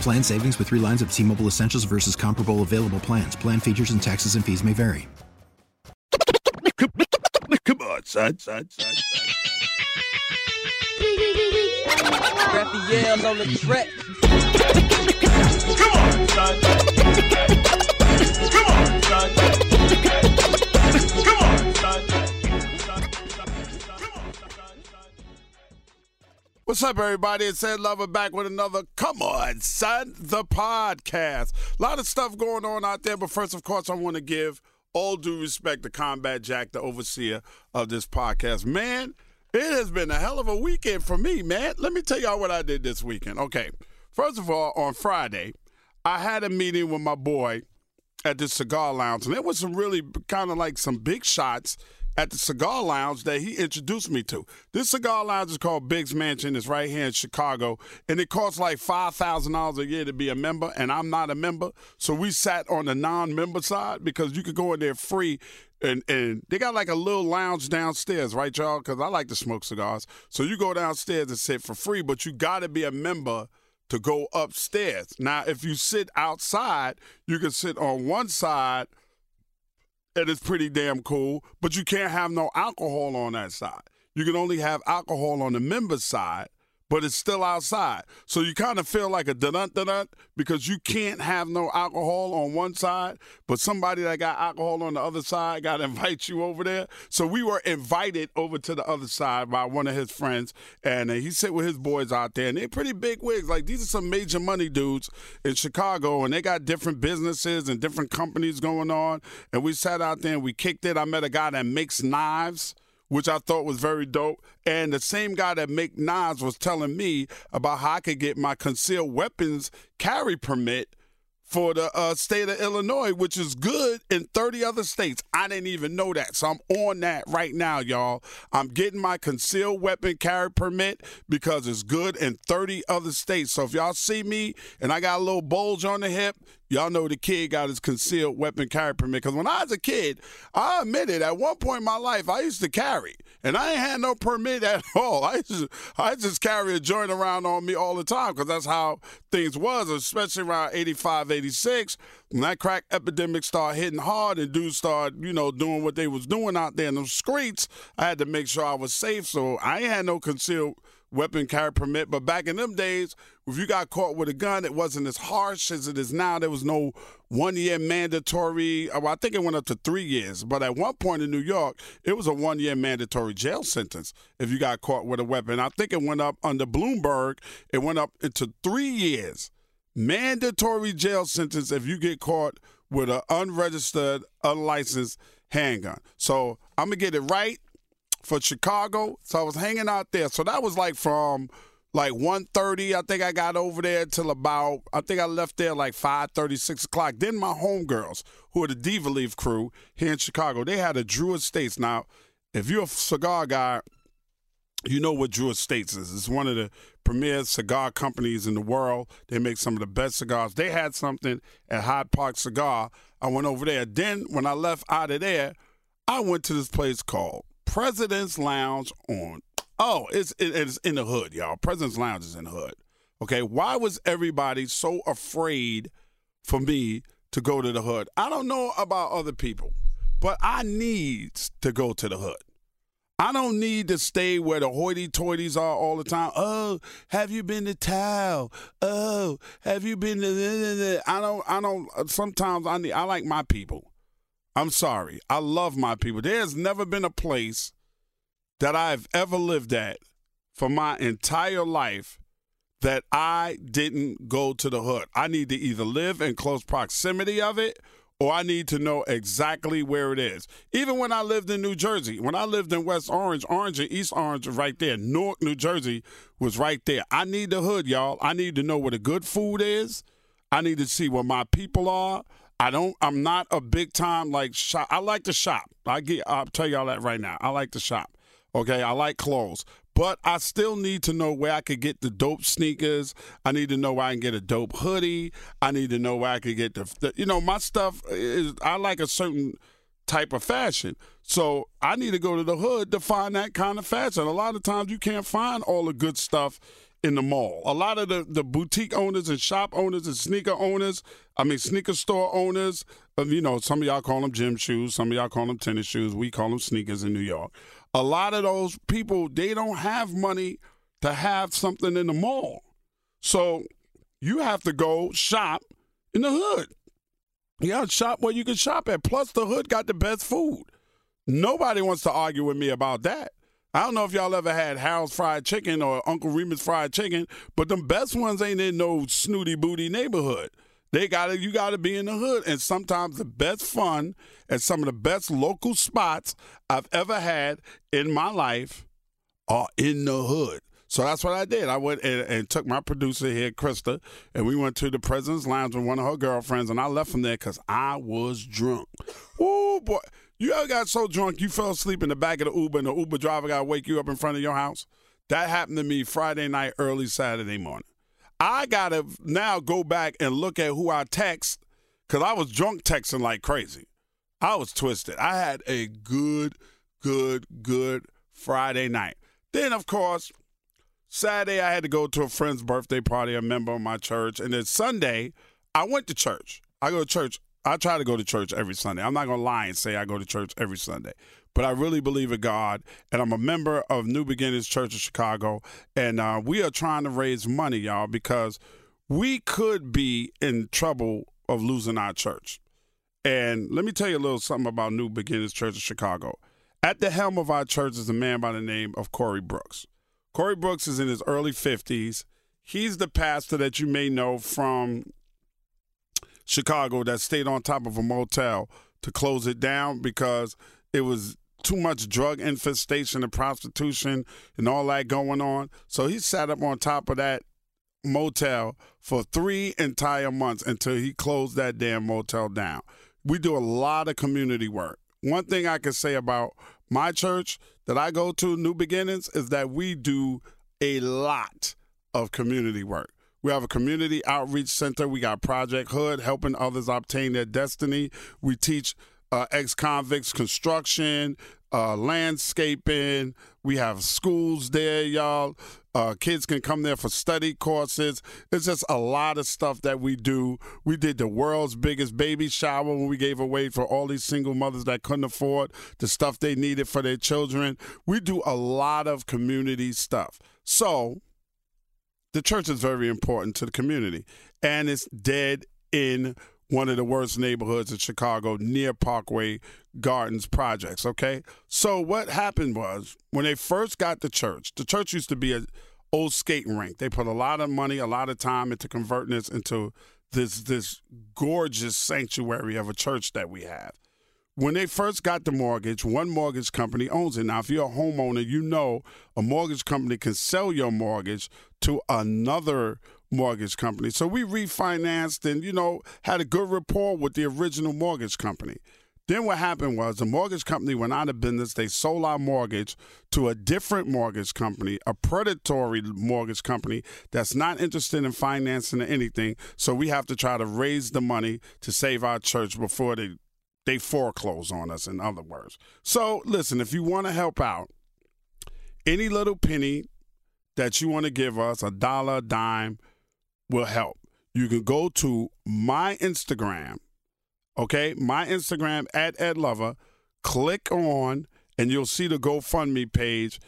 Plan savings with three lines of T Mobile Essentials versus comparable available plans. Plan features and taxes and fees may vary. Come on, son, son, son, son. Raphael on the track. Come on, son. Come on, son. Come on, son. What's up, everybody? It's Ed Lover back with another Come On, Son, the podcast. A lot of stuff going on out there, but first, of course, I want to give all due respect to Combat Jack, the overseer of this podcast. Man, it has been a hell of a weekend for me, man. Let me tell y'all what I did this weekend. Okay, first of all, on Friday, I had a meeting with my boy at the cigar lounge, and there was some really kind of like some big shots at the cigar lounge that he introduced me to. This cigar lounge is called Biggs Mansion. It's right here in Chicago, and it costs like five thousand dollars a year to be a member, and I'm not a member, so we sat on the non-member side because you could go in there free. And, and they got like a little lounge downstairs, right, y'all? Because I like to smoke cigars. So you go downstairs and sit for free, but you got to be a member to go upstairs. Now, if you sit outside, you can sit on one side and it's pretty damn cool, but you can't have no alcohol on that side. You can only have alcohol on the member side, but it's still outside. So you kind of feel like a dun dun because you can't have no alcohol on one side, but somebody that got alcohol on the other side got to invite you over there. So we were invited over to the other side by one of his friends, and uh, he sit with his boys out there, and they're pretty big wigs. Like these are some major money dudes in Chicago, and they got different businesses and different companies going on. And we sat out there and we kicked it. I met a guy that makes knives which I thought was very dope. And the same guy that make knives was telling me about how I could get my concealed weapons carry permit for the uh, state of Illinois, which is good in 30 other states. I didn't even know that. So I'm on that right now, y'all. I'm getting my concealed weapon carry permit because it's good in 30 other states. So if y'all see me and I got a little bulge on the hip, Y'all know the kid got his concealed weapon carry permit. Because when I was a kid, I admitted at one point in my life, I used to carry. And I ain't had no permit at all. I just, I just carry a joint around on me all the time because that's how things was, especially around 85, 86. When that crack epidemic started hitting hard and dudes started, you know, doing what they was doing out there in the streets, I had to make sure I was safe. So I ain't had no concealed weapon carry permit. But back in them days, if you got caught with a gun, it wasn't as harsh as it is now. There was no one year mandatory. Uh, well, I think it went up to three years. But at one point in New York, it was a one year mandatory jail sentence if you got caught with a weapon. I think it went up under Bloomberg, it went up into three years. Mandatory jail sentence if you get caught with an unregistered, unlicensed handgun. So I'm going to get it right for Chicago. So I was hanging out there. So that was like from like 1.30, I think I got over there till about, I think I left there like 5.30, 6 o'clock. Then my homegirls, who are the Diva Leaf crew here in Chicago, they had a Drew Estates. Now, if you're a cigar guy, you know what Drew Estates is. It's one of the premier cigar companies in the world. They make some of the best cigars. They had something at Hyde Park Cigar. I went over there. Then when I left out of there, I went to this place called President's Lounge on. Oh, it's it's in the hood, y'all. President's Lounge is in the hood. Okay, why was everybody so afraid for me to go to the hood? I don't know about other people, but I need to go to the hood. I don't need to stay where the hoity-toities are all the time. Oh, have you been to Tao? Oh, have you been to? I don't. I don't. Sometimes I need. I like my people. I'm sorry. I love my people. There has never been a place that I've ever lived at for my entire life that I didn't go to the hood. I need to either live in close proximity of it or I need to know exactly where it is. Even when I lived in New Jersey, when I lived in West Orange, Orange and East Orange right there. Newark, New Jersey was right there. I need the hood, y'all. I need to know where the good food is. I need to see where my people are. I don't. I'm not a big time like shop. I like to shop. I get. I'll tell y'all that right now. I like to shop. Okay. I like clothes, but I still need to know where I could get the dope sneakers. I need to know where I can get a dope hoodie. I need to know where I could get the, the you know, my stuff is, I like a certain type of fashion. So I need to go to the hood to find that kind of fashion. A lot of times you can't find all the good stuff in the mall. A lot of the, the boutique owners and shop owners and sneaker owners, I mean, sneaker store owners, um, you know, some of y'all call them gym shoes, some of y'all call them tennis shoes. We call them sneakers in New York a lot of those people they don't have money to have something in the mall. So you have to go shop in the hood. To shop where you can shop at. Plus, the hood got the best food. Nobody wants to argue with me about that. I don't know if y'all ever had Harold's Fried Chicken or Uncle Remus Fried Chicken, but the best ones ain't in no snooty booty neighborhood. They got to you got to be in the hood, and sometimes the best fun and some of the best local spots I've ever had in my life are in the hood. So that's what I did. I went and, and, took my producer here, Krista, and we went to the President's Lounge with one of her girlfriends, and I left from there because I was drunk. Oh boy, you ever got so drunk you fell asleep in the back of the Uber, and the Uber driver got to wake you up in front of your house? That happened to me Friday night, early Saturday morning. I gotta now go back and look at who I text because I was drunk texting like crazy. I was twisted. I had a good, good, good Friday night. Then, of course, Saturday I had to go to a friend's birthday party, a member of my church, and then Sunday I went to church. I go to church. I try to go to church every Sunday. I'm not gonna lie and say I go to church every Sunday, but I really believe in God, and I'm a member of New Beginnings Church of Chicago, and uh, we are trying to raise money, y'all, because we could be in trouble of losing our church. And let me tell you a little something about New Beginnings Church of Chicago. At the helm of our church is a man by the name of Corey Brooks. Corey Brooks is in his early 50s. He's the pastor that you may know from Chicago that stayed on top of a motel to close it down because it was too much drug infestation and prostitution and all that going on. So he sat up on top of that motel for three entire months until he closed that damn motel down. We do a lot of community work. One thing I can say about my church that I go to, New Beginnings, is that we do a lot of community work. We have a community outreach center. We got Project Hood helping others obtain their destiny. We teach uh, ex convicts construction, uh, landscaping. We have schools there, y'all. Uh, kids can come there for study courses. It's just a lot of stuff that we do. We did the world's biggest baby shower when we gave away for all these single mothers that couldn't afford the stuff they needed for their children. We do a lot of community stuff. So, the church is very important to the community, and it's dead in one of the worst neighborhoods in Chicago near Parkway Gardens projects, okay? So what happened was when they first got the church, the church used to be an old skating rink. They put a lot of money, a lot of time into converting this into this this gorgeous sanctuary of a church that we have. When they first got the mortgage, one mortgage company owns it. Now, if you're a homeowner, you know a mortgage company can sell your mortgage to another mortgage company. So we refinanced and, you know, had a good rapport with the original mortgage company. Then what happened was the mortgage company went out of business. They sold our mortgage to a different mortgage company, a predatory mortgage company that's not interested in financing anything. So we have to try to raise the money to save our church before they they foreclose on us, in other words. So listen, if you want to help out, any little penny that you want to give us, a dollar, a dime, will help. You can go to my Instagram, okay? My Instagram at Ed Lover, click on and you'll see the GoFundMe page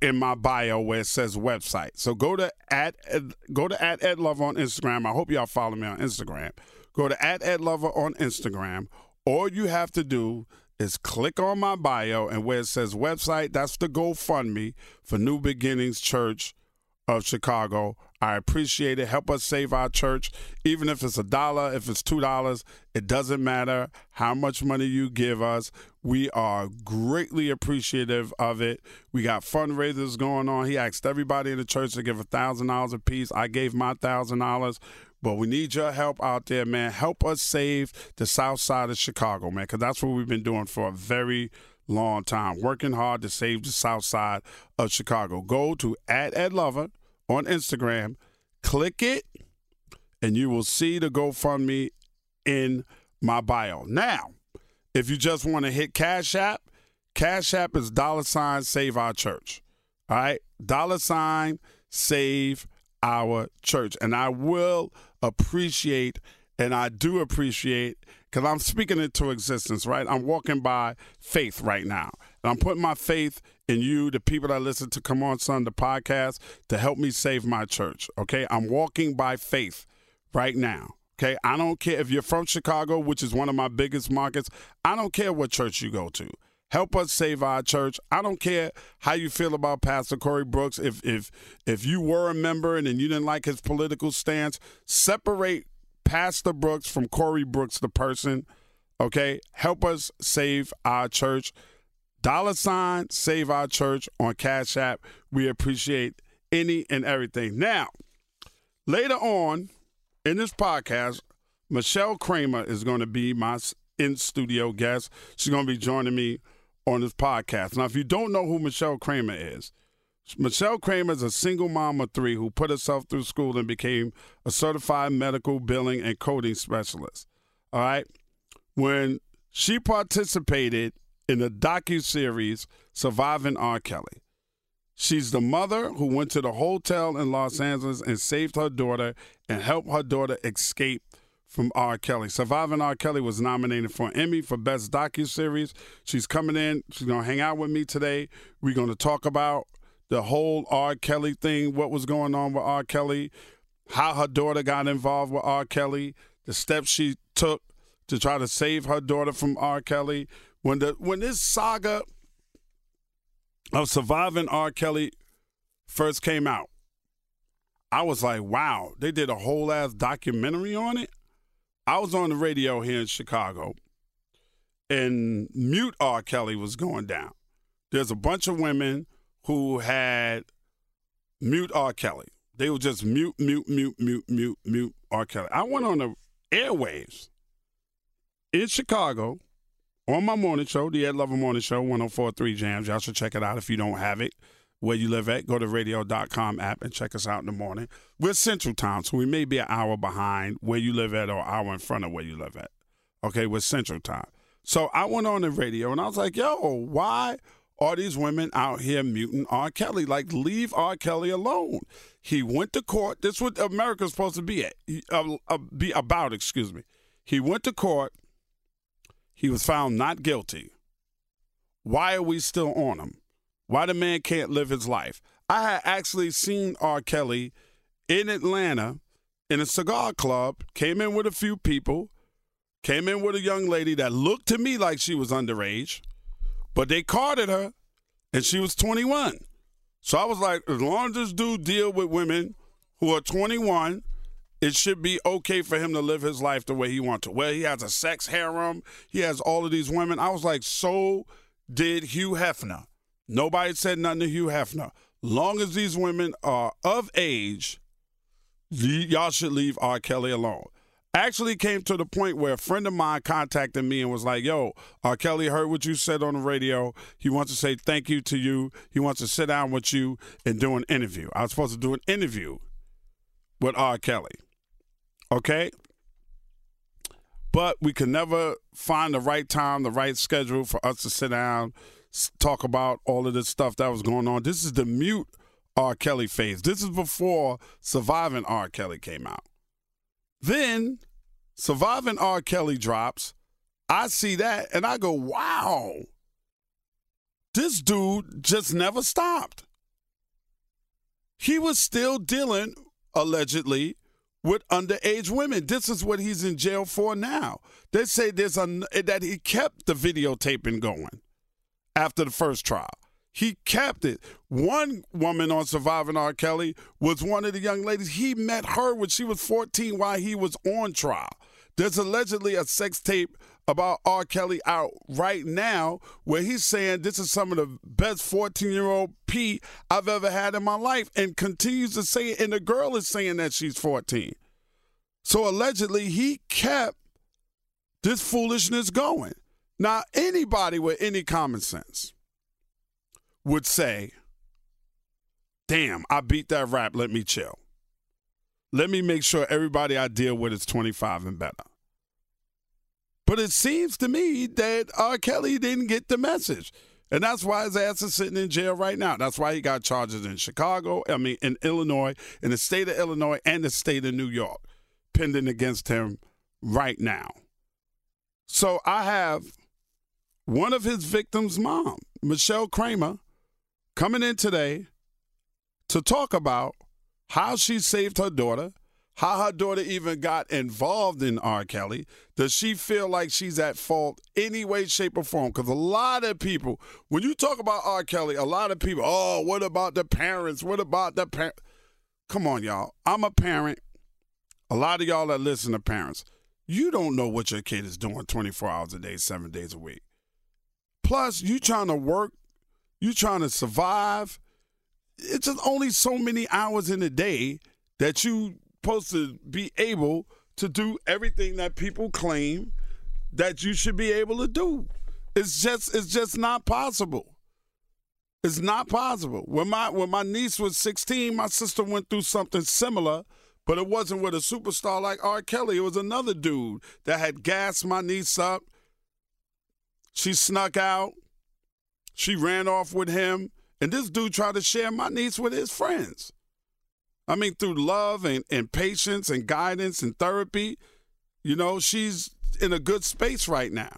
in my bio where it says website. So go to at go to at Ed Lover on Instagram. I hope y'all follow me on Instagram. Go to at Ed Lover on Instagram. All you have to do is click on my bio and where it says website, that's the GoFundMe for New Beginnings Church of Chicago. I appreciate it. Help us save our church. Even if it's a dollar, if it's two dollars, it doesn't matter how much money you give us. We are greatly appreciative of it. We got fundraisers going on. He asked everybody in the church to give a thousand dollars a piece. I gave my thousand dollars. But we need your help out there, man. Help us save the south side of Chicago, man, because that's what we've been doing for a very long time, working hard to save the south side of Chicago. Go to at Ed Lover on Instagram, click it, and you will see the GoFundMe in my bio. Now, if you just want to hit Cash App, Cash App is dollar sign save our church. All right? Dollar sign save our church. And I will appreciate, and I do appreciate, because I'm speaking into existence, right? I'm walking by faith right now. And I'm putting my faith in you, the people that listen to Come On Son, the podcast, to help me save my church. Okay. I'm walking by faith right now. Okay. I don't care if you're from Chicago, which is one of my biggest markets. I don't care what church you go to. Help us save our church. I don't care how you feel about Pastor Corey Brooks. If if if you were a member and then you didn't like his political stance, separate Pastor Brooks from Corey Brooks, the person. Okay, help us save our church. Dollar sign save our church on Cash App. We appreciate any and everything. Now, later on in this podcast, Michelle Kramer is going to be my in studio guest. She's going to be joining me on this podcast. Now, if you don't know who Michelle Kramer is, Michelle Kramer is a single mom of three who put herself through school and became a certified medical billing and coding specialist. All right. When she participated in the docu series Surviving R. Kelly, she's the mother who went to the hotel in Los Angeles and saved her daughter and helped her daughter escape from R. Kelly. Surviving R. Kelly was nominated for an Emmy for Best Docu Series. She's coming in. She's gonna hang out with me today. We're gonna talk about the whole R. Kelly thing, what was going on with R. Kelly, how her daughter got involved with R. Kelly, the steps she took to try to save her daughter from R. Kelly. When the when this saga of surviving R. Kelly first came out, I was like, wow, they did a whole ass documentary on it. I was on the radio here in Chicago, and mute R. Kelly was going down. There's a bunch of women who had mute R. Kelly. They were just mute, mute, mute, mute, mute, mute R. Kelly. I went on the airwaves in Chicago on my morning show, the Ed Lover Morning Show, 1043 Jams. Y'all should check it out if you don't have it. Where you live at, go to radio.com app and check us out in the morning. We're Central Time, so we may be an hour behind where you live at or hour in front of where you live at. Okay, we're Central Time. So I went on the radio and I was like, yo, why are these women out here muting R. Kelly? Like, leave R. Kelly alone. He went to court. This is what America's supposed to be at, uh, uh, be about. Excuse me. He went to court. He was found not guilty. Why are we still on him? Why the man can't live his life? I had actually seen R. Kelly in Atlanta in a cigar club. Came in with a few people. Came in with a young lady that looked to me like she was underage but they carded her, and she was 21. So I was like, as long as this dude deal with women who are 21, it should be okay for him to live his life the way he wants to. Well, he has a sex harem. He has all of these women. I was like, so did Hugh Hefner. Nobody said nothing to Hugh Hefner. Long as these women are of age, y'all should leave R. Kelly alone actually came to the point where a friend of mine contacted me and was like, "Yo, R. Kelly heard what you said on the radio. He wants to say thank you to you. He wants to sit down with you and do an interview." I was supposed to do an interview with R. Kelly. Okay? But we could never find the right time, the right schedule for us to sit down, talk about all of this stuff that was going on. This is the mute R. Kelly phase. This is before Surviving R. Kelly came out. Then Surviving R. Kelly drops. I see that and I go, wow. this dude just never stopped. He was still dealing, allegedly, with underage women. This is what he's in jail for now. They say there's a, that he kept the videotaping going after the first trial. He kept it. One woman on Surviving R. Kelly was one of the young ladies. He met her when she was 14 while he was on trial. There's allegedly a sex tape about R. Kelly out right now where he's saying this is some of the best 14 year old P I've ever had in my life and continues to say it. And the girl is saying that she's 14. So allegedly, he kept this foolishness going. Now, anybody with any common sense would say, damn, I beat that rap, let me chill. Let me make sure everybody I deal with is 25 and better. But it seems to me that R. Kelly didn't get the message. And that's why his ass is sitting in jail right now. That's why he got charges in Chicago, I mean, in Illinois, in the state of Illinois and the state of New York, pending against him right now. So I have one of his victims' mom, Michelle Kramer, coming in today to talk about how she saved her daughter, how her daughter even got involved in R. Kelly. Does she feel like she's at fault any way, shape, or form? Because a lot of people, when you talk about R. Kelly, a lot of people, oh, what about the parents? What about the parents? Come on, y'all. I'm a parent. A lot of y'all that listen to parents, you don't know what your kid is doing 24 hours a day, seven days a week. Plus, you trying to work you trying to survive. It's just only so many hours in a day that you supposed to be able to do everything that people claim that you should be able to do. It's just it's just not possible. It's not possible. When my when my niece was 16, my sister went through something similar, but it wasn't with a superstar like R. Kelly. It was another dude that had gassed my niece up. She snuck out. She ran off with him, and this dude tried to share my niece with his friends. I mean, through love and, and patience and guidance and therapy, you know, she's in a good space right now.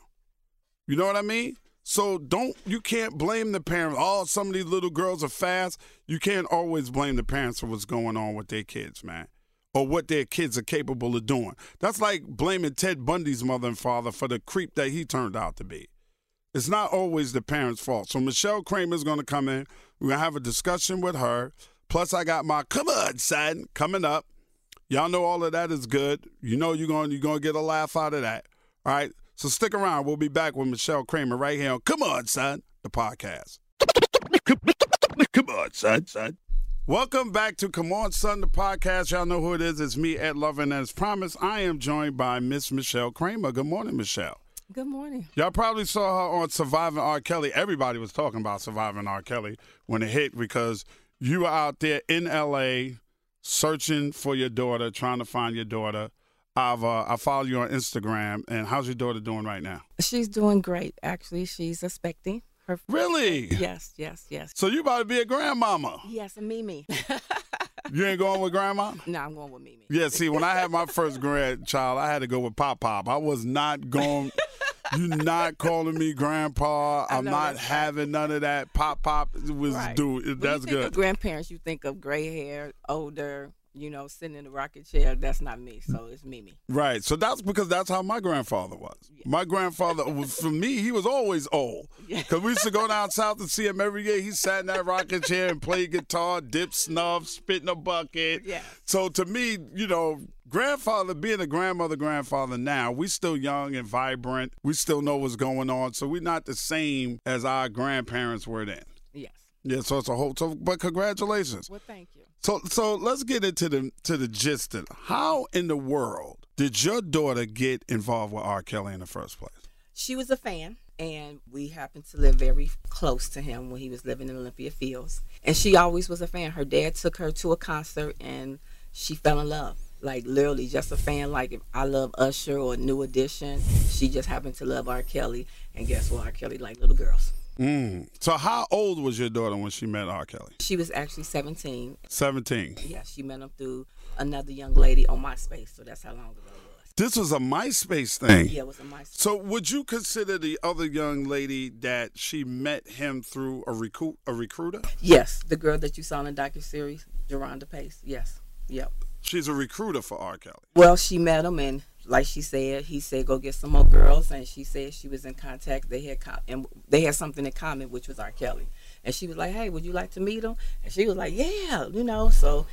You know what I mean? So don't you can't blame the parents. Oh, some of these little girls are fast. You can't always blame the parents for what's going on with their kids, man. Or what their kids are capable of doing. That's like blaming Ted Bundy's mother and father for the creep that he turned out to be. It's not always the parents' fault. So Michelle Kramer is going to come in. We're going to have a discussion with her. Plus, I got my come on son coming up. Y'all know all of that is good. You know you're going you're going to get a laugh out of that. All right. So stick around. We'll be back with Michelle Kramer right here on Come On Son, the podcast. Come on, son, son. Welcome back to Come On Son, the podcast. Y'all know who it is. It's me, Ed Lover. As promised, I am joined by Miss Michelle Kramer. Good morning, Michelle. Good morning. Y'all probably saw her on Surviving R. Kelly. Everybody was talking about Surviving R. Kelly when it hit because you were out there in L.A. searching for your daughter, trying to find your daughter. I've uh, I follow you on Instagram, and how's your daughter doing right now? She's doing great. Actually, she's expecting her. Really? Yes, yes, yes. So you about to be a grandmama? Yes, a Mimi. you ain't going with grandma? No, I'm going with Mimi. Yeah. See, when I had my first grandchild, I had to go with Pop Pop. I was not going. You're not calling me grandpa. I'm not having none of that. Pop pop was right. dude. That's good. grandparents, you think of gray hair, older, you know, sitting in the rocket chair. That's not me. So it's Mimi. Right. So that's because that's how my grandfather was. Yeah. My grandfather was for me. He was always old. Because we used to go down south and see him every year. He sat in that rocking chair and played guitar, dip snuff, spit in a bucket. Yeah. So to me, you know, grandfather being a grandmother, grandfather now, we still young and vibrant. We still know what's going on. So we're not the same as our grandparents were then. Yes. Yeah, so it's a whole. So, but congratulations. Well, thank you. So, so let's get into the to the gist of it. how in the world did your daughter get involved with R. Kelly in the first place? She was a fan, and we happened to live very close to him when he was living in Olympia Fields. And she always was a fan. Her dad took her to a concert, and she fell in love. Like literally, just a fan. Like if I love Usher or New Edition, she just happened to love R. Kelly. And guess what? R. Kelly like little girls. Mm. So how old was your daughter when she met R. Kelly? She was actually 17. 17. Yeah, she met him through another young lady on MySpace. So that's how long ago it was. This was a MySpace thing. Yeah, it was a MySpace. So, would you consider the other young lady that she met him through a recruit a recruiter? Yes, the girl that you saw in the docu series, Jerhonda Pace. Yes, yep. She's a recruiter for R. Kelly. Well, she met him, and like she said, he said go get some more girls, and she said she was in contact. They had com- and they had something in common, which was R. Kelly. And she was like, "Hey, would you like to meet him?" And she was like, "Yeah," you know. So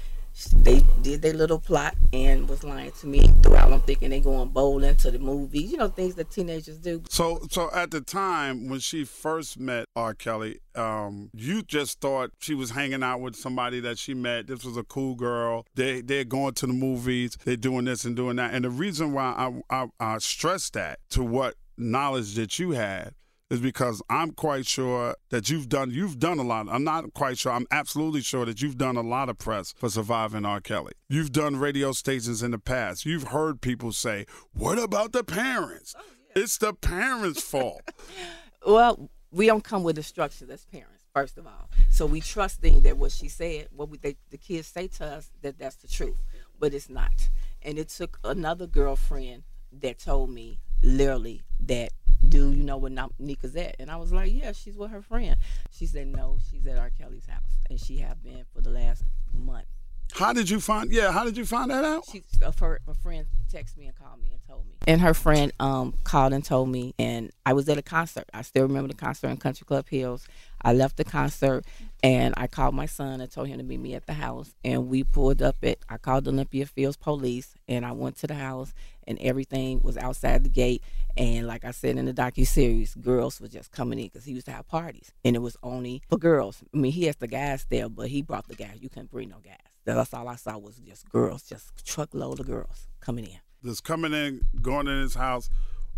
they did their little plot and was lying to me throughout. I'm thinking they going bowling to the movies, you know, things that teenagers do. So, so at the time when she first met R. Kelly, um, you just thought she was hanging out with somebody that she met. This was a cool girl. They they're going to the movies. They're doing this and doing that. And the reason why I I, I stress that to what knowledge that you had is because I'm quite sure that you've done you've done a lot. I'm not quite sure. I'm absolutely sure that you've done a lot of press for surviving R. Kelly. You've done radio stations in the past. You've heard people say, "What about the parents? Oh, yeah. It's the parents' fault." well, we don't come with instructions as parents, first of all. So we trusting that what she said, what we, they, the kids say to us, that that's the truth, but it's not. And it took another girlfriend that told me literally that do you know where Nika's at? And I was like, yeah, she's with her friend. She said, no, she's at R. Kelly's house, and she have been for the last month. How did you find? Yeah, how did you find that out? She, a, her, a friend texted me and called me and told me. And her friend um called and told me, and I was at a concert. I still remember the concert in Country Club Hills. I left the concert, and I called my son and told him to meet me at the house. And we pulled up at. I called Olympia Fields Police, and I went to the house, and everything was outside the gate. And like I said in the docu series, girls were just coming in because he used to have parties, and it was only for girls. I mean, he has the guys there, but he brought the guys. You couldn't bring no guys. That's all I saw was just girls, just truckload of girls coming in. Just coming in, going in his house.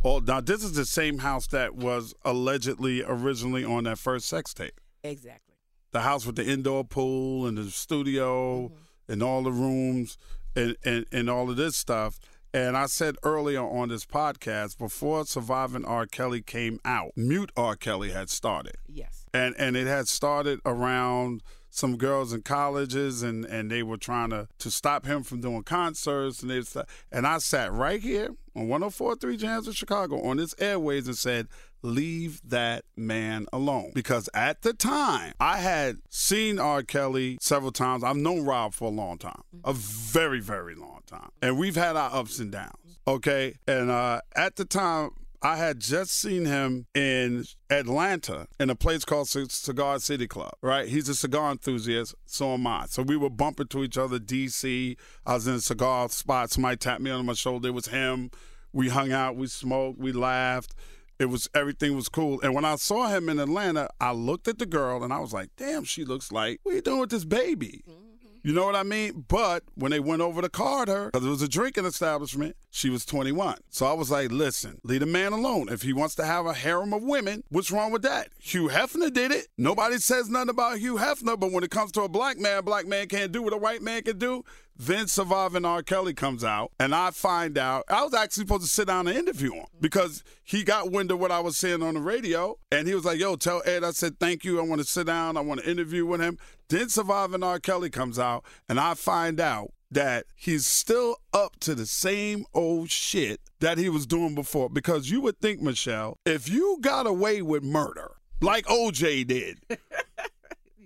Oh, now this is the same house that was allegedly originally on that first sex tape. Exactly. The house with the indoor pool and the studio mm-hmm. and all the rooms and, and, and all of this stuff. And I said earlier on this podcast, before Surviving R. Kelly came out, Mute R. Kelly had started. Yes. And and it had started around some girls in colleges and, and they were trying to, to stop him from doing concerts and they and I sat right here on 104.3 Jams in Chicago on this airways and said, leave that man alone. Because at the time, I had seen R. Kelly several times. I've known Rob for a long time, a very, very long time. And we've had our ups and downs. Okay. And uh, at the time, I had just seen him in Atlanta in a place called Cigar City Club, right? He's a cigar enthusiast, so am I. So we were bumping to each other, DC. I was in a cigar spot. Somebody tapped me on my shoulder. It was him. We hung out, we smoked, we laughed. It was everything was cool. And when I saw him in Atlanta, I looked at the girl and I was like, damn, she looks like, what are you doing with this baby? Mm-hmm. You know what I mean? But when they went over to card her, because it was a drinking establishment, she was 21. So I was like, listen, leave a man alone. If he wants to have a harem of women, what's wrong with that? Hugh Hefner did it. Nobody says nothing about Hugh Hefner, but when it comes to a black man, black man can't do what a white man can do. Then Surviving R. Kelly comes out, and I find out I was actually supposed to sit down and interview him because he got wind of what I was saying on the radio, and he was like, "Yo, tell Ed." I said, "Thank you. I want to sit down. I want to interview with him." Then Surviving R. Kelly comes out, and I find out that he's still up to the same old shit that he was doing before. Because you would think, Michelle, if you got away with murder like OJ did.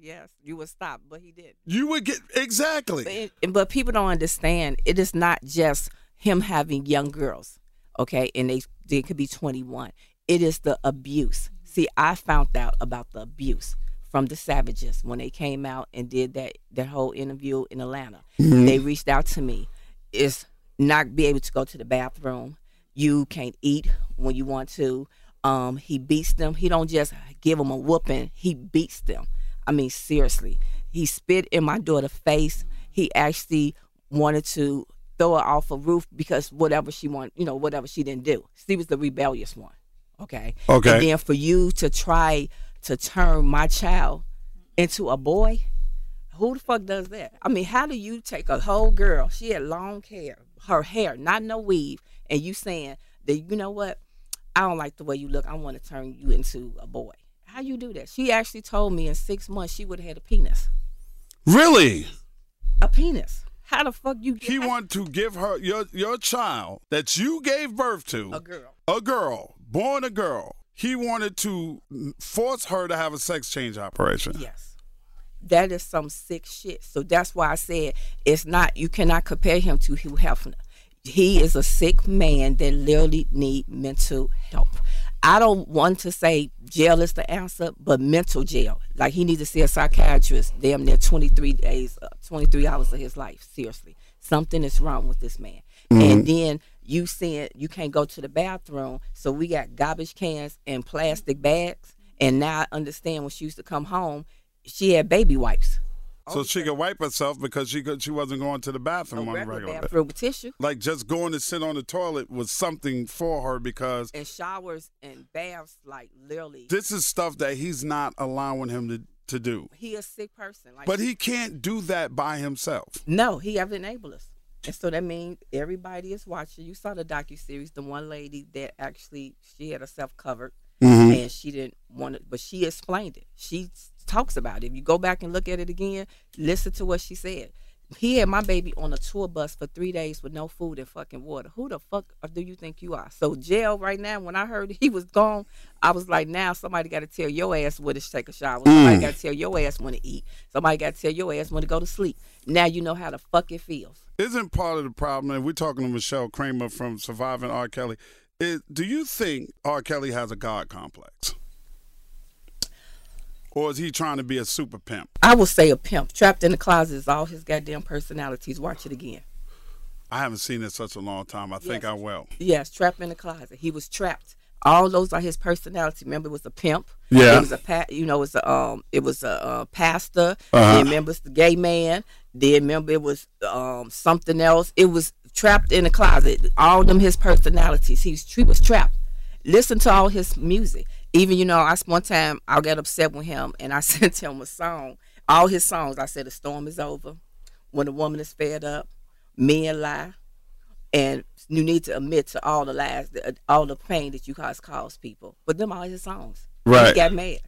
Yes, you would stop, but he did. You would get exactly. But, but people don't understand. It is not just him having young girls, okay, and they they could be 21. It is the abuse. See, I found out about the abuse from the Savages when they came out and did that that whole interview in Atlanta. Mm-hmm. They reached out to me. It's not be able to go to the bathroom. You can't eat when you want to. Um, he beats them. He don't just give them a whooping. He beats them. I mean, seriously. He spit in my daughter's face. He actually wanted to throw her off a roof because whatever she wanted, you know, whatever she didn't do. She was the rebellious one. Okay. Okay. And then for you to try to turn my child into a boy, who the fuck does that? I mean, how do you take a whole girl? She had long hair, her hair, not no weave, and you saying that you know what? I don't like the way you look. I want to turn you into a boy. How you do that? She actually told me in six months she would have had a penis. Really? A penis. How the fuck you? He wanted to give her your your child that you gave birth to, a girl. a girl, born a girl. He wanted to force her to have a sex change operation. Yes. That is some sick shit. So that's why I said it's not. You cannot compare him to Hugh Hefner. He is a sick man that literally need mental help. I don't want to say jail is the answer, but mental jail. Like he needs to see a psychiatrist damn near 23 days, uh, 23 hours of his life. Seriously, something is wrong with this man. And then you saying you can't go to the bathroom, so we got garbage cans and plastic bags. And now I understand when she used to come home, she had baby wipes. So she could wipe herself because she could, she wasn't going to the A bathroom on a regular regular. bathroom with tissue Like just going to sit on the toilet was something for her because and showers and baths. Like literally, this is stuff that he's not allowing him to, to do. he a sick person. Like, But he can't do that by himself. no, he have enabled us. And so that means everybody is watching. You saw the docu series. The one lady that actually she had herself covered, mm-hmm. and she didn't want it, but she explained it. She s- talks about it. If you go back and look at it again, listen to what she said. He had my baby on a tour bus for three days with no food and fucking water. Who the fuck do you think you are? So jail right now. When I heard he was gone, I was like, now somebody got to tell your ass where to take a shower. Somebody got to tell your ass when to eat. Somebody got to tell your ass when to go to sleep. Now you know how the fuck it feels. Isn't part of the problem, and we're talking to Michelle Kramer from Surviving R. Kelly, is, do you think R. Kelly has a God complex? Or is he trying to be a super pimp? I will say a pimp trapped in the closet is all his goddamn personalities. Watch it again. I haven't seen it in such a long time. I think I will. Yes, trapped in the closet. He was trapped. All those are his personality. Remember, it was a pimp. Yeah. It was a pa- you know, it was a um, it was a uh, pastor. Uh-huh. Then remember, it's the gay man. Then remember, it was um something else. It was trapped in the closet. All them his personalities. He's he was trapped. Listen to all his music. Even you know, I one time I got upset with him and I sent him a song. All his songs. I said, "The storm is over." When a woman is fed up, men lie and you need to admit to all the lies, uh, all the pain that you cause cause people. But them all his songs. Right. He got mad.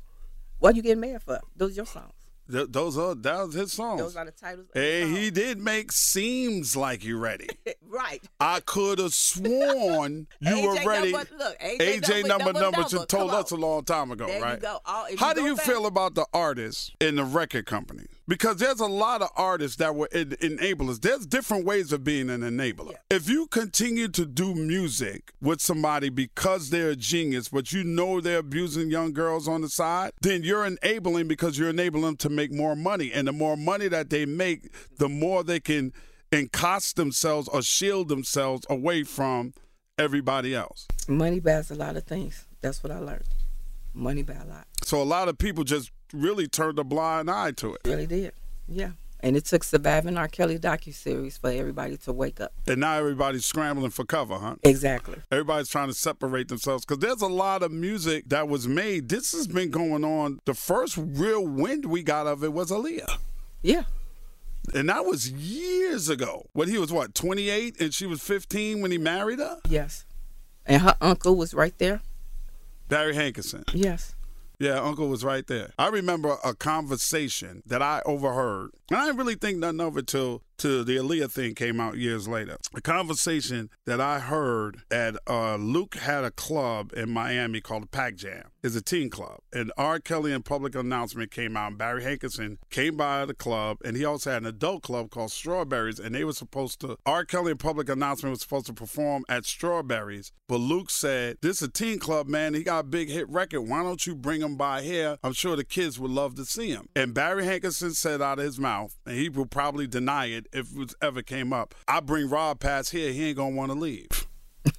What you getting mad for? Those are your songs. Th- those are that was his songs. Those are the titles. Hey, he did make seems like you ready. right. I could have sworn you were ready. number- look, AJ AJ number number, number, number, told us a long time ago, There right? All- How do you back- feel about the artists in the record company? Because there's a lot of artists that were en- enablers. There's different ways of being an enabler. If you continue to do music with somebody because they're a genius, but you know they're abusing young girls on the side, then you're enabling because you're enabling them to make more money. And the more money that they make, the more they can encost themselves or shield themselves away from everybody else. Money buys a lot of things. That's what I learned. Money buy a lot. So a lot of people just really turned a blind eye to it. Really did. Yeah. And it took surviving R. Kelly docu series for everybody to wake up. And now everybody's scrambling for cover, huh? Exactly. Everybody's trying to separate themselves because there's a lot of music that was made. This has been going on. The first real wind we got of it was Aaliyah. Yeah. And that was years ago. When he was what, 28 and she was 15 when he married her? Yes. And her uncle was right there. Barry Hankerson. Yes. Yeah, Uncle was right there. I remember a conversation that I overheard, and I didn't really think nothing of it till till the Aaliyah thing came out years later. A conversation that I heard at uh, Luke had a club in Miami called the Pac Jam. It's a teen club, and R. Kelly and public announcement came out. And Barry Hankerson came by the club, and he also had an adult club called Strawberries, and they were supposed to. R. Kelly and public announcement was supposed to perform at Strawberries, but Luke said, "This is a teen club, man. He got a big hit record. Why don't you bring him by here? I'm sure the kids would love to see him." And Barry Hankerson said out of his mouth, and he will probably deny it if it ever came up. I bring Rob past here, he ain't gonna want to leave.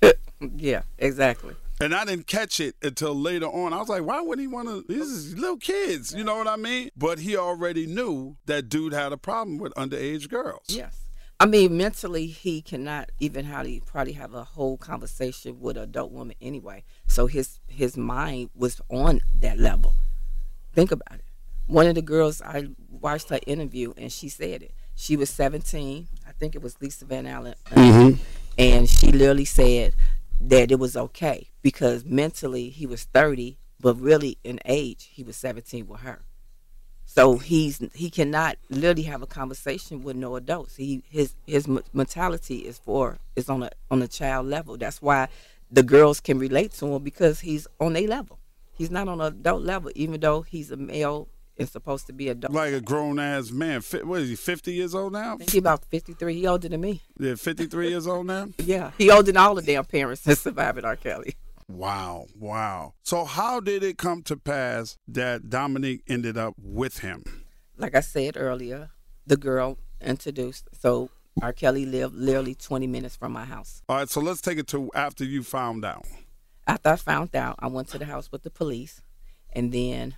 Yeah, exactly. And I didn't catch it until later on. I was like, why would he want to? These is little kids, you know what I mean? But he already knew that dude had a problem with underage girls. Yes. I mean, mentally, he cannot even hardly probably have a whole conversation with an adult woman anyway. So his his mind was on that level. Think about it. One of the girls I watched her interview, and she said it. She was 17. I think it was Lisa Van Allen, uh, and she literally said that it was okay because mentally he was 30, but really in age he was 17 with her. So he's he cannot literally have a conversation with no adults. He his his mentality is for is on a on a child level. That's why the girls can relate to him because he's on a level. He's not on an adult level, even though he's a male and supposed to be adult. Like a grown ass man. What is he? Fifty years old now? I think he about fifty three. He older than me. Yeah, fifty three years old now. Yeah, he older than all the damn parents that survived R. Kelly. Wow, wow. So how did it come to pass that Dominique ended up with him? Like I said earlier, the girl introduced. So R. Kelly lived literally twenty minutes from my house. All right, so let's take it to after you found out. After I found out, I went to the house with the police, and then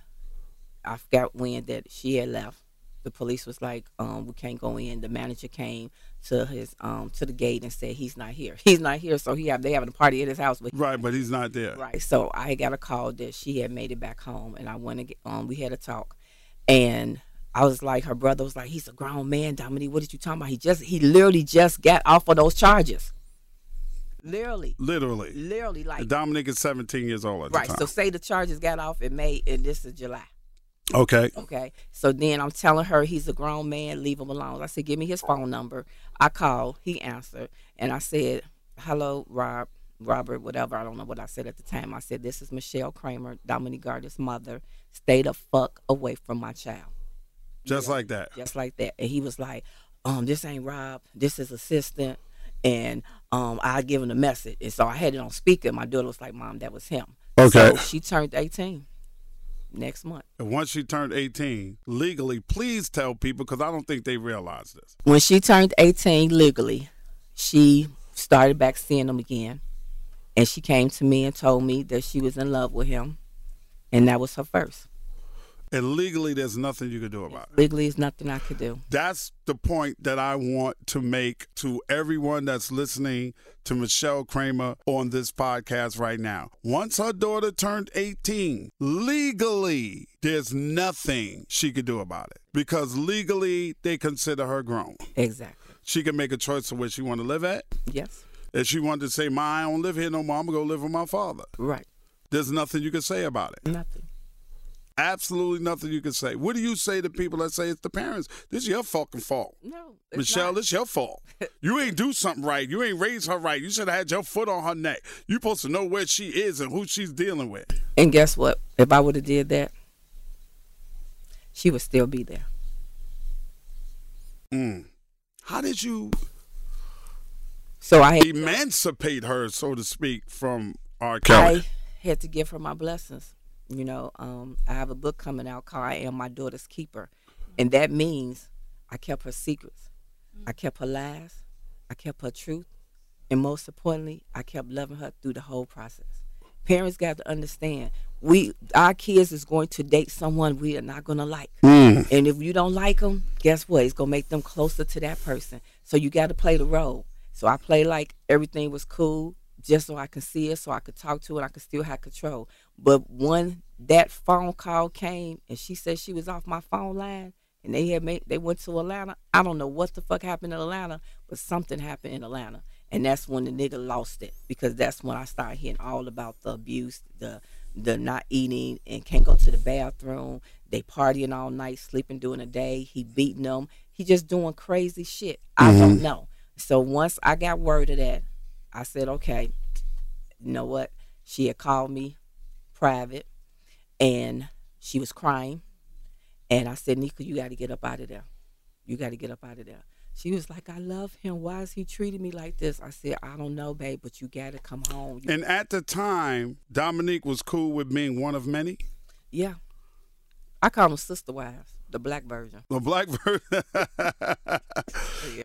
I forgot when that she had left. The police was like, um, "We can't go in." The manager came to his um to the gate and said, "He's not here. He's not here." So he have they having a party at his house, but Right, but he's not there. Right. So I got a call that she had made it back home, and I went to get um. We had a talk, and I was like, her brother was like, he's a grown man, Dominique. What did you talking about? He just he literally just got off of those charges. Literally, Literally. literally, like Dominic is 17 years old at right. So say the charges got off in May, and this is July. Okay. Okay. So then I'm telling her he's a grown man, leave him alone. I said, give me his phone number. I called, he answered, and I said, hello, Rob, Robert, whatever. I don't know what I said at the time. I said, this is Michelle Kramer, Dominique Gardner's mother. Stay the fuck away from my child. Just like that. Just like that. And he was like, um, this ain't Rob. This is assistant. And um, I give him a message. And so I had it on speaker. My daughter was like, Mom, that was him. Okay. So she turned 18 next month. And once she turned 18, legally, please tell people because I don't think they realize this. when she turned 18 legally, she started back seeing him again. And she came to me and told me that she was in love with him. And that was her first. And legally, there's nothing you can do about it. Legally, is nothing I could do. That's the point that I want to make to everyone that's listening to Michelle Kramer on this podcast right now. Once her daughter turned 18, legally, there's nothing she could do about it because legally they consider her grown. Exactly. She can make a choice of where she want to live at. Yes. If she wanted to say, "Ma, I don't live here no more. I'm gonna go live with my father." Right. There's nothing you can say about it. Nothing. Absolutely nothing you can say. What do you say to people that say it's the parents? This is your fucking fault. No. it's Michelle, not. this your fault. You ain't do something right. You ain't raised her right. You should have had your foot on her neck. You supposed to know where she is and who she's dealing with. And guess what? If I would have did that, she would still be there. Mm. How did you So I had, emancipate her, so to speak, from R. Kelly? I had to give her my blessings. You know, um, I have a book coming out called I Am My Daughter's Keeper. And that means I kept her secrets. I kept her lies. I kept her truth. And most importantly, I kept loving her through the whole process. Parents got to understand we our kids is going to date someone we are not going to like. And if you don't like them, guess what? It's going to make them closer to that person. So you got to play the role. So I play like everything was cool just so I could see it, so I could talk to it, I could still have control. But when that phone call came and she said she was off my phone line and they had made they went to Atlanta, I don't know what the fuck happened in Atlanta, but something happened in Atlanta. And that's when the nigga lost it because that's when I started hearing all about the abuse, the the not eating and can't go to the bathroom. They partying all night, sleeping during the day. He beating them. He just doing crazy shit. I don't mm-hmm. know. So once I got word of that, I said, okay, you know what? She had called me private and she was crying. And I said, Nika, you got to get up out of there. You got to get up out of there. She was like, I love him. Why is he treating me like this? I said, I don't know, babe, but you got to come home. You- And at the time, Dominique was cool with being one of many. yeah. I call them sister wives, the black version. The black version.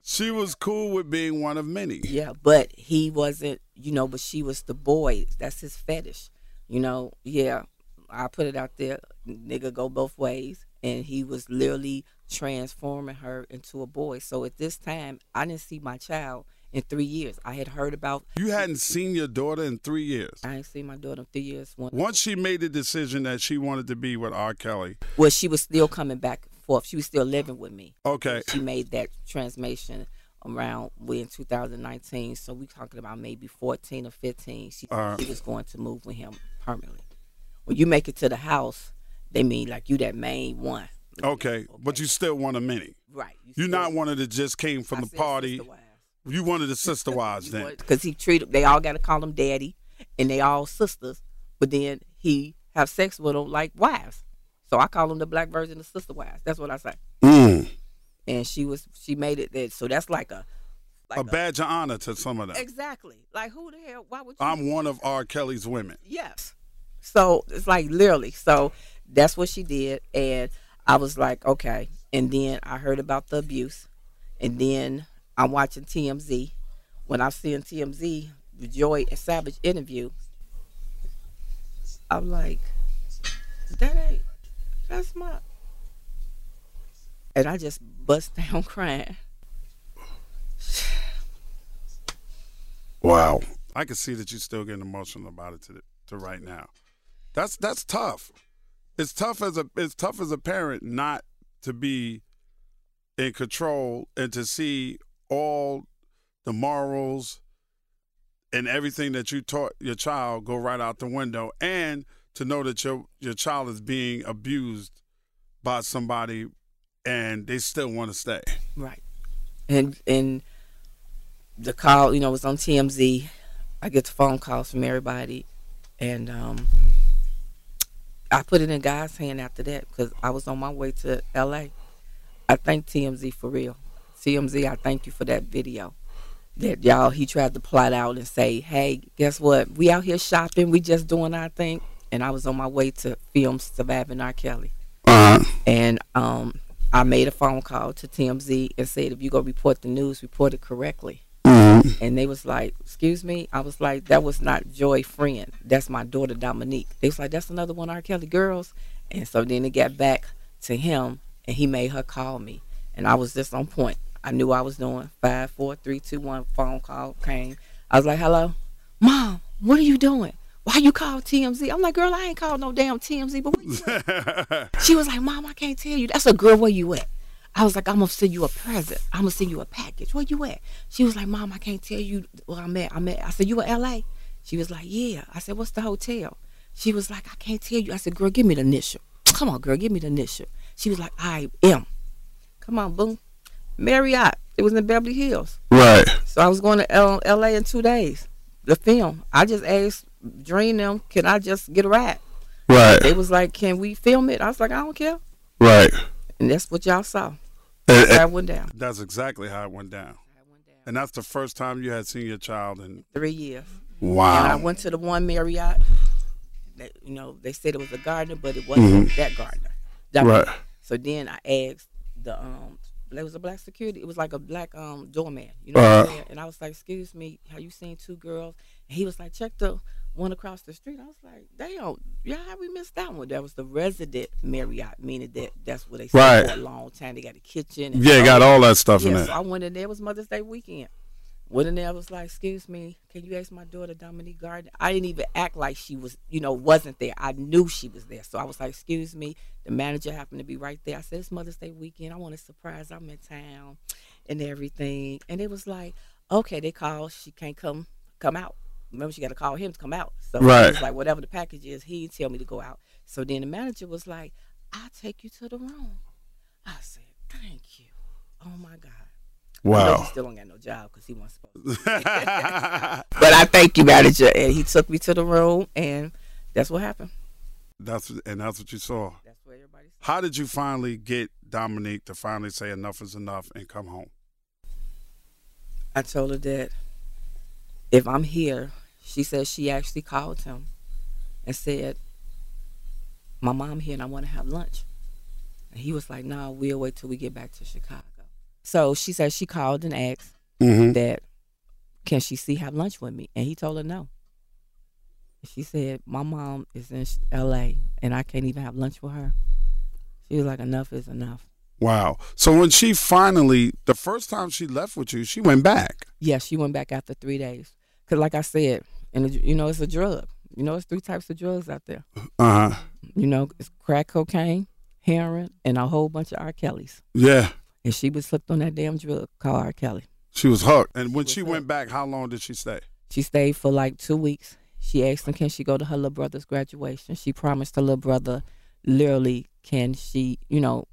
she was cool with being one of many. Yeah, but he wasn't, you know, but she was the boy. That's his fetish. You know, yeah, I put it out there, nigga go both ways. And he was literally transforming her into a boy. So at this time, I didn't see my child in three years. I had heard about, You hadn't seen your daughter in three years. I ain't seen my daughter in three years. One, Once she made the decision that she wanted to be with R. Kelly, well, she was still coming back and forth. She was still living with me. okay, She made that transformation around we in 2019. So we talking about maybe 14 or 15. She, Uh. she was going to move with him permanently. When you make it to the house, they mean like you that main one. Okay, but you still want a mini. right. You're not one of the just came from I the party. You wanted the sister wives then. because he treated they all got to call him daddy, and they all sisters. But then he have sex with them like wives. So I call them the black version of sister wives. That's what I say. Mm. And she was she made it that so that's like a like A badge of honor to some of them. exactly like who the hell? Why would you? I'm one of R. Kelly's women. Yes. So it's like literally. So that's what she did. And I was like, okay. And then I heard about the abuse. And then I'm watching TMZ. When I see in TMZ the Joycelyn Savage interview, I'm like, that ain't, that's my. And I just bust down crying. Wow. I can see that you're still getting emotional about it to, the, to right now. That's that's tough. It's tough as a it's tough as a parent not to be in control and to see all the morals and everything that you taught your child go right out the window and to know that your your child is being abused by somebody and they still want to stay. Right. And and the call, you know, was on TMZ. I get the phone calls from everybody, and um, I put it in God's hand after that because I was on my way to LA. I thank TMZ for real. TMZ, I thank you for that video. That y'all, he tried to plot out and say, hey, guess what? We out here shopping. We just doing our thing. And I was on my way to film Surviving R. Kelly. Uh-huh. And um, I made a phone call to TMZ and said, if you go report the news, report it correctly. And they was like, excuse me. I was like, that was not Joy Friend. That's my daughter Dominique. They was like, that's another one of R. Kelly girls. And so then it got back to him and he made her call me. And I was just on point. I knew I was doing five, four, three, two, one. Phone call came. I was like, hello, mom. What are you doing? Why you call TMZ? I'm like, girl, I ain't called no damn TMZ. But what you she was like, mom, I can't tell you. That's a girl. Where you at? I was like, I'm gonna send you a present. I'm gonna send you a package. Where you at? She was like, Mom, I can't tell you where I'm at. I'm at. I said, You in LA? She was like, Yeah. I said, What's the hotel? She was like, I can't tell you. I said, Girl, give me the initial. Come on, girl, give me the initial. She was like, I am. Come on, boom. Marriott. It was in Beverly Hills. Right. So I was going to L- LA in two days. The film. I just asked Dream them, can I just get a ride? Right. They was like, Can we film it? I was like, I don't care. Right. And that's what y'all saw. And- So I went down. That's exactly how it went down. And that's the first time you had seen your child in Three years. wow. And I went to the one Marriott. That, you know, they said it was a gardener, but it wasn't that gardener. That- Right. So then I asked the um, there was a black security. It was like a black um doorman. You know what Uh. I'm saying? And I was like, "Excuse me, have you seen two girls?" And he was like, "Check the one across the street." I was like, "Damn, yeah, how we missed that one?" That was the resident Marriott, meaning that that's where they stayed Right. for a long time. They got a kitchen. And yeah, got all that stuff in yeah, there. so I went in there. It was Mother's Day weekend. Went in there. I was like, "Excuse me, can you ask my daughter Dominique Gardner?" I didn't even act like she was, you know, wasn't there. I knew she was there. So I was like, "Excuse me." The manager happened to be right there. I said, "It's Mother's Day weekend. I want a surprise. I'm in town, and everything." And it was like, "Okay." They called. She can't come come out. Remember, she got to call him to come out. So Right. was like, "Whatever the package is, he tell me to go out." So then the manager was like, "I'll take you to the room." I said, "Thank you." Oh my God. Know he Wow. still don't got no job because he wasn't supposed to. But I thank you, manager. And he took me to the room, and that's what happened. that's and that's what you saw. What. How did you finally get Dominique to finally say enough is enough and come home? I told her that if I'm here, she said she actually called him and said, My mom here and I want to have lunch. And he was like, No, we'll wait till we get back to Chicago. So she said she called and asked Mm-hmm. that can she see have lunch with me? And he told her no. She said, My mom is in LA and I can't even have lunch with her. She was like, Enough is enough. Wow. So when she finally, the first time she left with you, she went back. Yeah, she went back after three days. Because, like I said, and you know, it's a drug. You know, it's three types of drugs out there. Uh huh. You know, it's crack cocaine, heroin, and a whole bunch of R. Kellys. Yeah. And she was slipped on that damn drug called R. Kelly. She was hooked. And when She she went hooked. back, how long did she stay? She stayed for like two weeks. She asked him, can she go to her little brother's graduation? She promised her little brother, literally, can she, you know,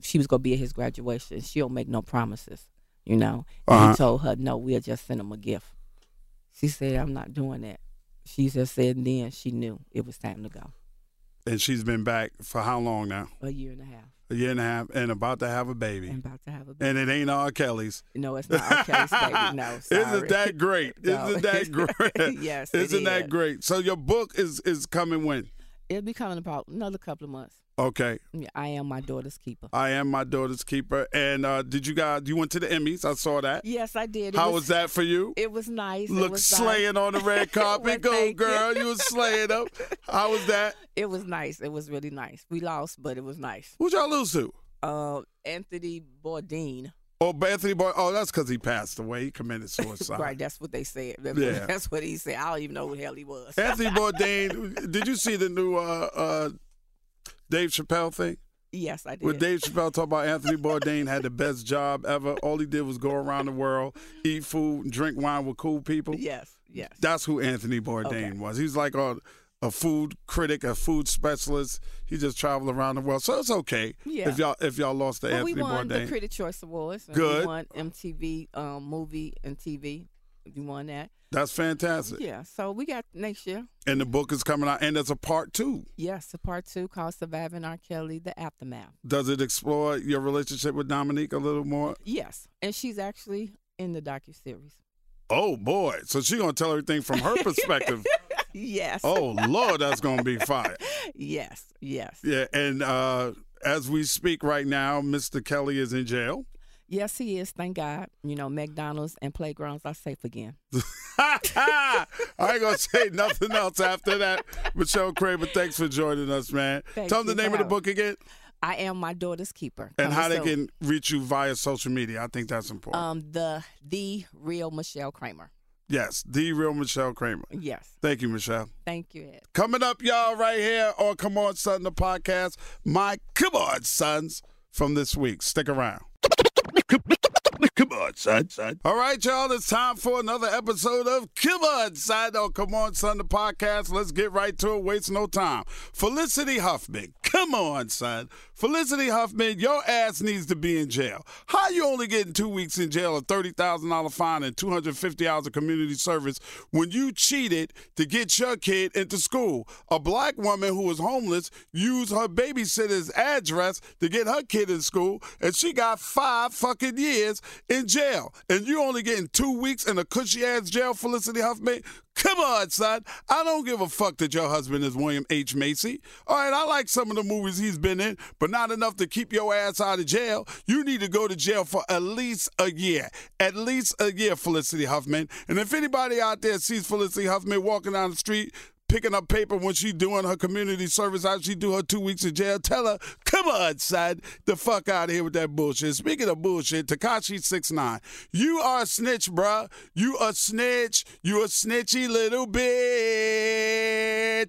she was gonna be at his graduation. She don't make no promises, you know. Uh-huh. He told her, "No, we'll just send him a gift." She said, "I'm not doing that." She just said, then she knew it was time to go. And she's been back for how long now? A year and a half, A year and a half, and about to have a baby. and about to have a baby. And it ain't R. Kelly's. no, it's not our case, baby. No, sorry. Isn't that great? No. Isn't that great? Yes, Isn't that great? So your book is is coming when? It'll be coming about another couple of months. Okay. I am my daughter's keeper. I am my daughter's keeper. And uh, did you guys? You went to the Emmys? I saw that. Yes, I did. It How was that for you? It was nice. it Look was slaying nice. on the red carpet. Well, Go, you. girl. You was slaying up. How was that? It was nice. It was really nice. We lost, but it was nice. Who'd y'all lose to? Uh, Anthony Bourdain. Oh, Anthony Boy. Oh, that's because he passed away. He committed suicide. Right, that's what they said. That's, Yeah. what, that's what he said. I don't even know who the hell he was. Anthony Bourdain. did you see the new uh, uh, Dave Chappelle thing? yes, I did. Where Dave Chappelle talked about Anthony Bourdain had the best job ever. All he did was go around the world, eat food, drink wine with cool people. yes, yes. That's who Anthony Bourdain Okay. was. He's like a, a food critic, a food specialist. He just traveled around the world, so it's okay Yeah. if y'all if y'all lost to Well, we Anthony won Bourdain. the Critic Choice Awards. Good. We won MTV um, movie and TV. We won that. That's fantastic. Yeah. So we got next year. And the book is coming out, and there's a part two. Yes, a part two called "Surviving R. Kelly: The Aftermath." Does it explore your relationship with Dominique a little more? Yes, and she's actually in the docu series. Oh boy! So she's gonna tell everything from her perspective. Yes. oh Lord, that's gonna be fire. Yes. Yes. Yeah, and uh, as we speak right now, Mr. Kelly is in jail. Yes, he is. Thank God. You know, McDonald's and playgrounds are safe again. I ain't gonna say nothing else after that. Michelle Kramer, thanks for joining us, man. Thank Tell them the name of the book again I am my daughter's keeper. and how they can reach you via social media. I think that's important. Um, the the real Michelle Kramer. yes, the real Michelle Kramer. Yes. Thank you, Michelle. Thank you, Ed. Coming up, y'all, right here on Come On Son, the podcast, my Come On Sons from this week. Stick around. Kepet kepet kepet on, son, son. All right, y'all, it's time for another episode of Come On, Son, on Come On, Son, the podcast. Let's get right to it, waste no time. Felicity Huffman, come on, son. Felicity Huffman, your ass needs to be in jail. How you only getting two weeks in jail, a $30,000 fine, and 250 hours of community service when you cheated to get your kid into school? A black woman who was homeless used her babysitter's address to get her kid in school, and she got five fucking years in jail. And you only getting two weeks in a cushy ass jail, Felicity Huffman? Come on, son. I don't give a fuck that your husband is William H. Macy. All right, I like some of the movies he's been in, but not enough to keep your ass out of jail. You need to go to jail for at least a year. At least a year, Felicity Huffman. And if anybody out there sees Felicity Huffman walking down the street, picking up paper when she doing her community service after she do her two weeks in jail. Tell her, come on, son, the fuck out of here with that bullshit. Speaking of bullshit, Tekashi six nine, you are a snitch, bruh. You a snitch. You a snitchy little bit,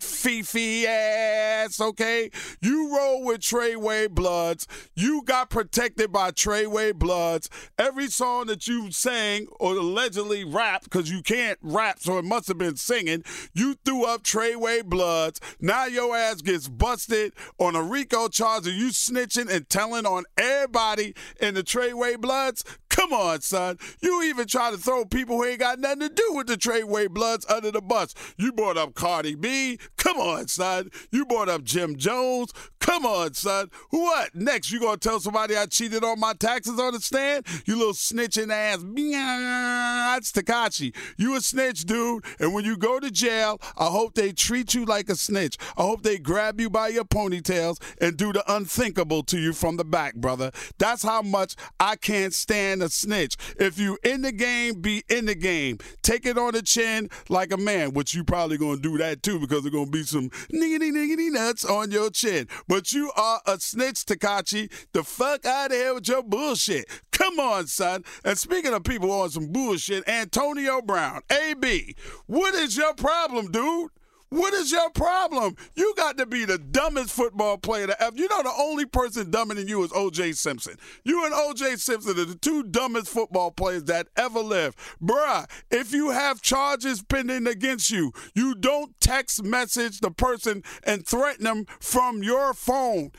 fifi ass. Okay, you roll with Treyway Bloods. You got protected by Treyway Bloods. Every song that you sang or allegedly rapped, because you can't rap, so it must have been singing. You threw up Treyway Bloods. Now your ass gets busted on a RICO charge of you snitching and telling on everybody in the Treyway Bloods. Come on, son. You even try to throw people who ain't got nothing to do with the Treyway Bloods under the bus. You brought up Cardi B. Come on, son. You brought up Jim Jones. Come on, son. What? Next, you gonna tell somebody I cheated on my taxes on the stand? You little snitching ass. That's Tekashi. You a snitch, dude. And when you go to jail, I hope they treat you like a snitch. I hope they grab you by your ponytails and do the unthinkable to you from the back, brother. That's how much I can't stand a snitch. If you in the game, be in the game. Take it on the chin like a man, which you probably gonna do that too because there's gonna be some niggity niggity nuts on your chin. But you are a snitch, Tekashi. The fuck out of here with your bullshit. Come on, son. And speaking of people on some bullshit, Antonio Brown, AB, what is your problem, dude? What is your problem? You got to be the dumbest football player to ever. You know, the only person dumber than you is O.J. Simpson. You and O.J. Simpson are the two dumbest football players that ever lived. Bruh, if you have charges pending against you, you don't text message the person and threaten them from your phone.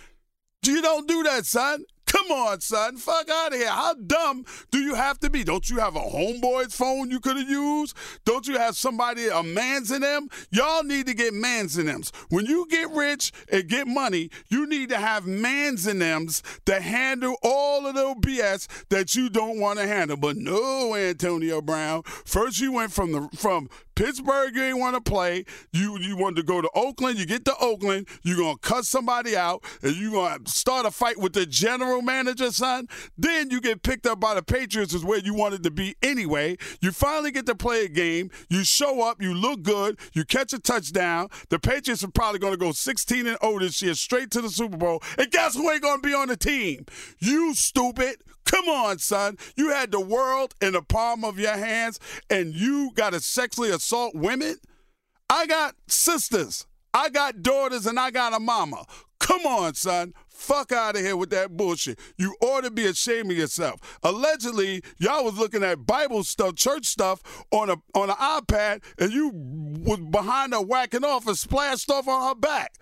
You don't do that, son. Come on, son. Fuck out of here. How dumb do you have to be? Don't you have a homeboy's phone you could have used? Don't you have somebody, a man's in them? Y'all need to get mans in them. When you get rich and get money, you need to have mans in them to handle all of the BS that you don't want to handle. But no, Antonio Brown. First you went from the from Pittsburgh, you ain't want to play. You you wanted to go to Oakland. You get to Oakland, you're gonna cut somebody out, and you're gonna start a fight with the general manager, son. Then you get picked up by the Patriots, is where you wanted to be anyway. You finally get to play a game. You show up. You look good. You catch a touchdown. The Patriots are probably gonna go 16 and 0 this year, straight to the Super Bowl. And guess who ain't gonna be on the team? You stupid. Come on, son. You had the world in the palm of your hands and you got to sexually assault women? I got sisters. I got daughters and I got a mama. Come on, son. Fuck out of here with that bullshit. You ought to be ashamed of yourself. Allegedly, y'all was looking at Bible stuff, church stuff on a on an iPad, and you was behind her whacking off and splashed off on her back.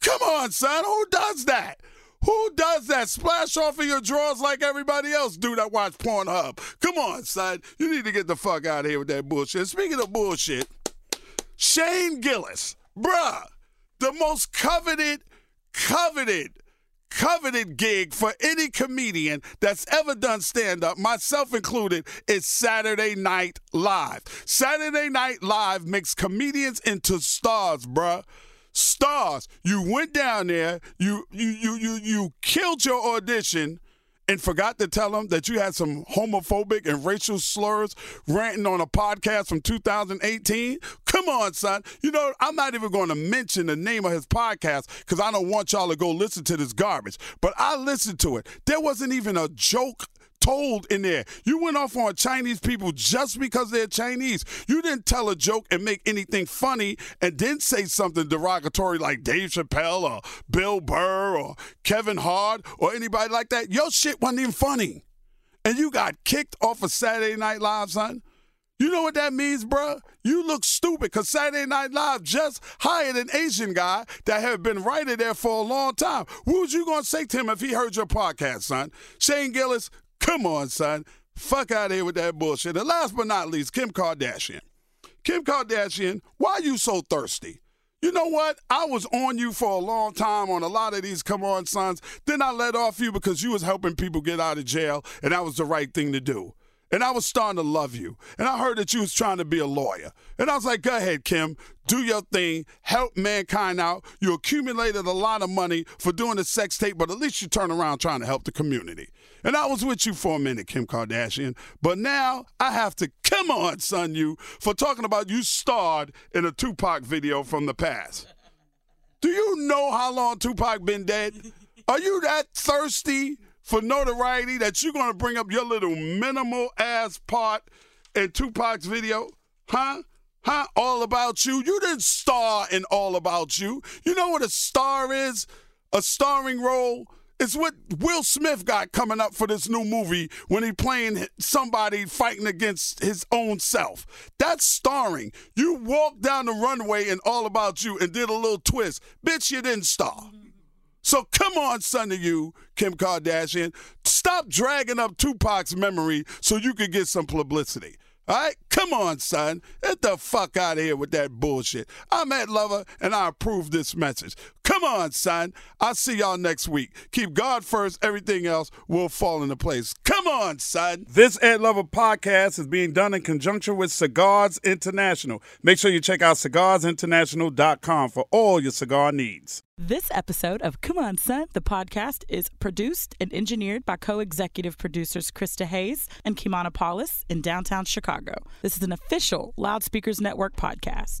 Come on, son. Who does that? Who does that? Splash off of your drawers like everybody else do that watch Pornhub. Come on, son. You need to get the fuck out of here with that bullshit. Speaking of bullshit, Shane Gillis, bruh, the most coveted, coveted, coveted gig for any comedian that's ever done stand up, myself included, is Saturday Night Live. Saturday Night Live makes comedians into stars, bruh stars. You went down there, you you you you you killed your audition and forgot to tell them that you had some homophobic and racial slurs ranting on a podcast from 2018? Come on, son. You know, I'm not even going to mention the name of his podcast because I don't want y'all to go listen to this garbage. But I listened to it. There wasn't even a joke told in there. You went off on Chinese people just because they're Chinese. You didn't tell a joke and make anything funny and then say something derogatory like Dave Chappelle or Bill Burr or Kevin Hart or anybody like that. Your shit wasn't even funny. And you got kicked off of Saturday Night Live, son. You know what that means, bruh? You look stupid because Saturday Night Live just hired an Asian guy that had been writing there for a long time. What was you going to say to him if he heard your podcast, son? Shane Gillis, Come on, son. Fuck out of here with that bullshit. And last but not least, Kim Kardashian. Kim Kardashian, why are you so thirsty? You know what? I was on you for a long time on a lot of these come on sons. Then I let off you because you was helping people get out of jail, and that was the right thing to do. And I was starting to love you. And I heard that you was trying to be a lawyer. And I was like, go ahead, Kim, do your thing, help mankind out. You accumulated a lot of money for doing the sex tape, but at least you turn around trying to help the community. And I was with you for a minute, Kim Kardashian. But now I have to come on, son, you, for talking about you starred in a Tupac video from the past. Do you know how long Tupac been dead? Are you that thirsty for notoriety that you're going to bring up your little minimal ass part in Tupac's video? Huh? Huh? All About You? You didn't star in All About You. You know what a star is? A starring role? It's what Will Smith got coming up for this new movie when he playing somebody fighting against his own self. That's starring. You walked down the runway in All About You and did a little twist. Bitch, you didn't star. So come on, son of you, Kim Kardashian. Stop dragging up Tupac's memory so you can get some publicity. All right? Come on, son. Get the fuck out of here with that bullshit. I'm Ed Lover, and I approve this message. Come on, son. I'll see y'all next week. Keep God first. Everything else will fall into place. Come on, son. This Ed Lover podcast is being done in conjunction with Cigars International. Make sure you check out cigarsinternational.com for all your cigar needs. This episode of Come On Son, the podcast, is produced and engineered by co executive producers Krista Hayes and Kimana Paulus in downtown Chicago. This is an official Loudspeakers Network podcast.